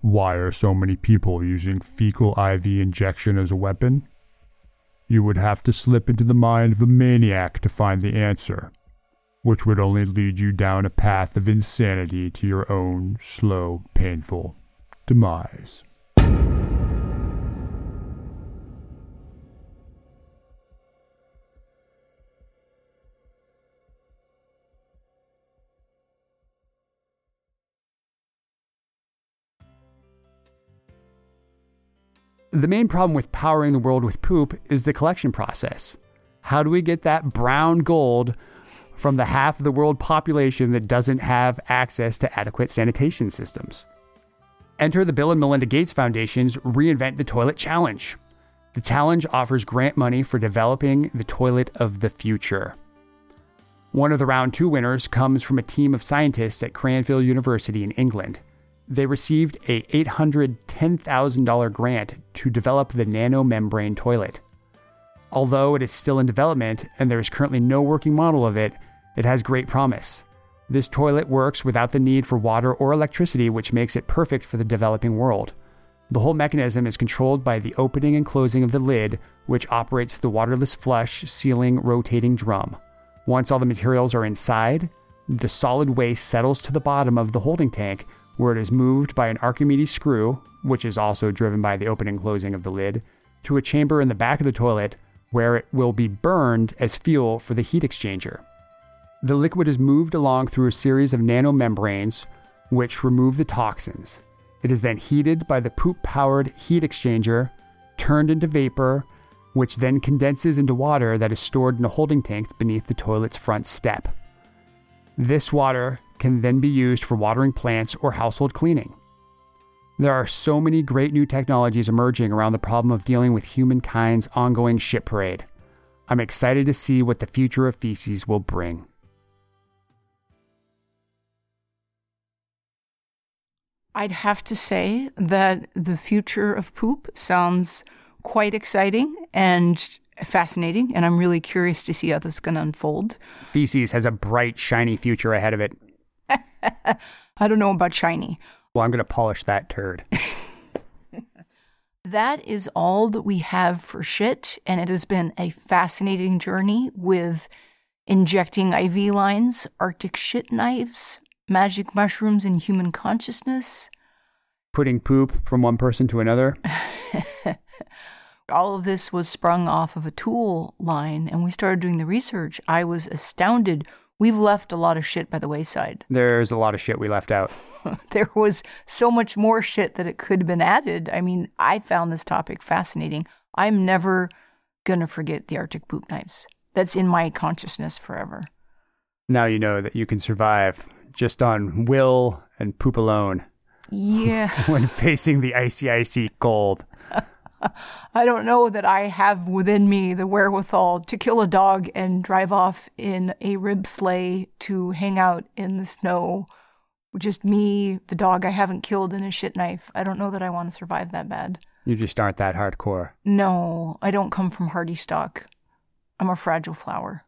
Why are so many people using fecal IV injection as a weapon? You would have to slip into the mind of a maniac to find the answer, which would only lead you down a path of insanity to your own slow, painful demise. The main problem with powering the world with poop is the collection process. How do we get that brown gold from the half of the world population that doesn't have access to adequate sanitation systems? Enter the Bill and Melinda Gates Foundation's Reinvent the Toilet Challenge. The challenge offers grant money for developing the toilet of the future. One of the round two winners comes from a team of scientists at Cranfield University in England. They received a $810,000 grant to develop the nanomembrane toilet. Although it is still in development and there is currently no working model of it, it has great promise. This toilet works without the need for water or electricity, which makes it perfect for the developing world. The whole mechanism is controlled by the opening and closing of the lid, which operates the waterless flush sealing rotating drum. Once all the materials are inside, the solid waste settles to the bottom of the holding tank, where it is moved by an Archimedes screw, which is also driven by the opening and closing of the lid, to a chamber in the back of the toilet, where it will be burned as fuel for the heat exchanger. The liquid is moved along through a series of nanomembranes, which remove the toxins. It is then heated by the poop powered heat exchanger, turned into vapor, which then condenses into water that is stored in a holding tank beneath the toilet's front step. This water can then be used for watering plants or household cleaning. There are so many great new technologies emerging around the problem of dealing with humankind's ongoing shit parade. I'm excited to see what the future of feces will bring. I'd have to say that the future of poop sounds quite exciting and fascinating, and I'm really curious to see how this is going to unfold. Feces has a bright, shiny future ahead of it. (laughs) I don't know about shiny. Well, I'm going to polish that turd. (laughs) That is all that we have for shit, and it has been a fascinating journey with injecting IV lines, Arctic shit knives, magic mushrooms, and human consciousness. Putting poop from one person to another. (laughs) all of this was sprung off of a tool line, and we started doing the research. I was astounded. We've left a lot of shit by the wayside. There's a lot of shit we left out. (laughs) there was so much more shit that it could have been added. I mean, I found this topic fascinating. I'm never going to forget the Arctic poop knives. That's in my consciousness forever. Now you know that you can survive just on will and poop alone. Yeah. (laughs) when facing the icy, icy cold. (laughs) (laughs) I don't know that I have within me the wherewithal to kill a dog and drive off in a rib sleigh to hang out in the snow. Just me, the dog I haven't killed, and a shit knife. I don't know that I want to survive that bad. You just aren't that hardcore. No, I don't come from hardy stock. I'm a fragile flower.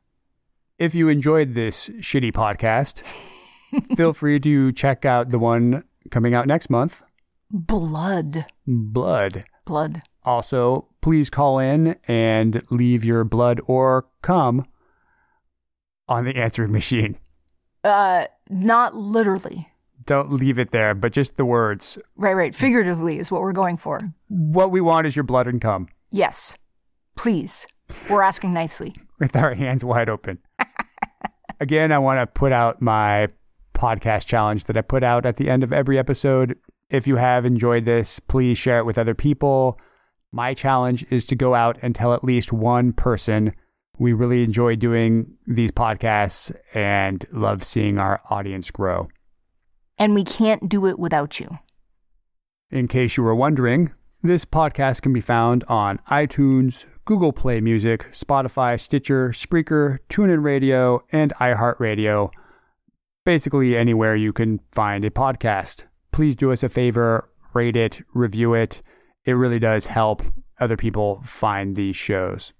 If you enjoyed this shitty podcast, (laughs) feel free to check out the one coming out next month. Blood. Blood. Blood. Also, please call in and leave your blood or cum on the answering (laughs) machine. Uh, not literally. Don't leave it there, but just the words. Right, right. Figuratively is what we're going for. What we want is your blood and cum. Yes. Please. We're asking nicely. (laughs) With our hands wide open. (laughs) Again, I want to put out my podcast challenge that I put out at the end of every episode. If you have enjoyed this, please share it with other people. My challenge is to go out and tell at least one person we really enjoy doing these podcasts and love seeing our audience grow. And we can't do it without you. In case you were wondering, this podcast can be found on iTunes, Google Play Music, Spotify, Stitcher, Spreaker, TuneIn Radio, and iHeartRadio. Basically, anywhere you can find a podcast. Please do us a favor, rate it, review it. It really does help other people find these shows.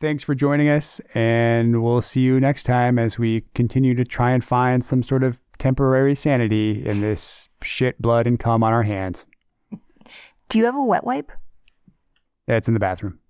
Thanks for joining us, and we'll see you next time as we continue to try and find some sort of temporary sanity in this shit, blood, and cum on our hands. (laughs) Do you have a wet wipe? Yeah, it's in the bathroom.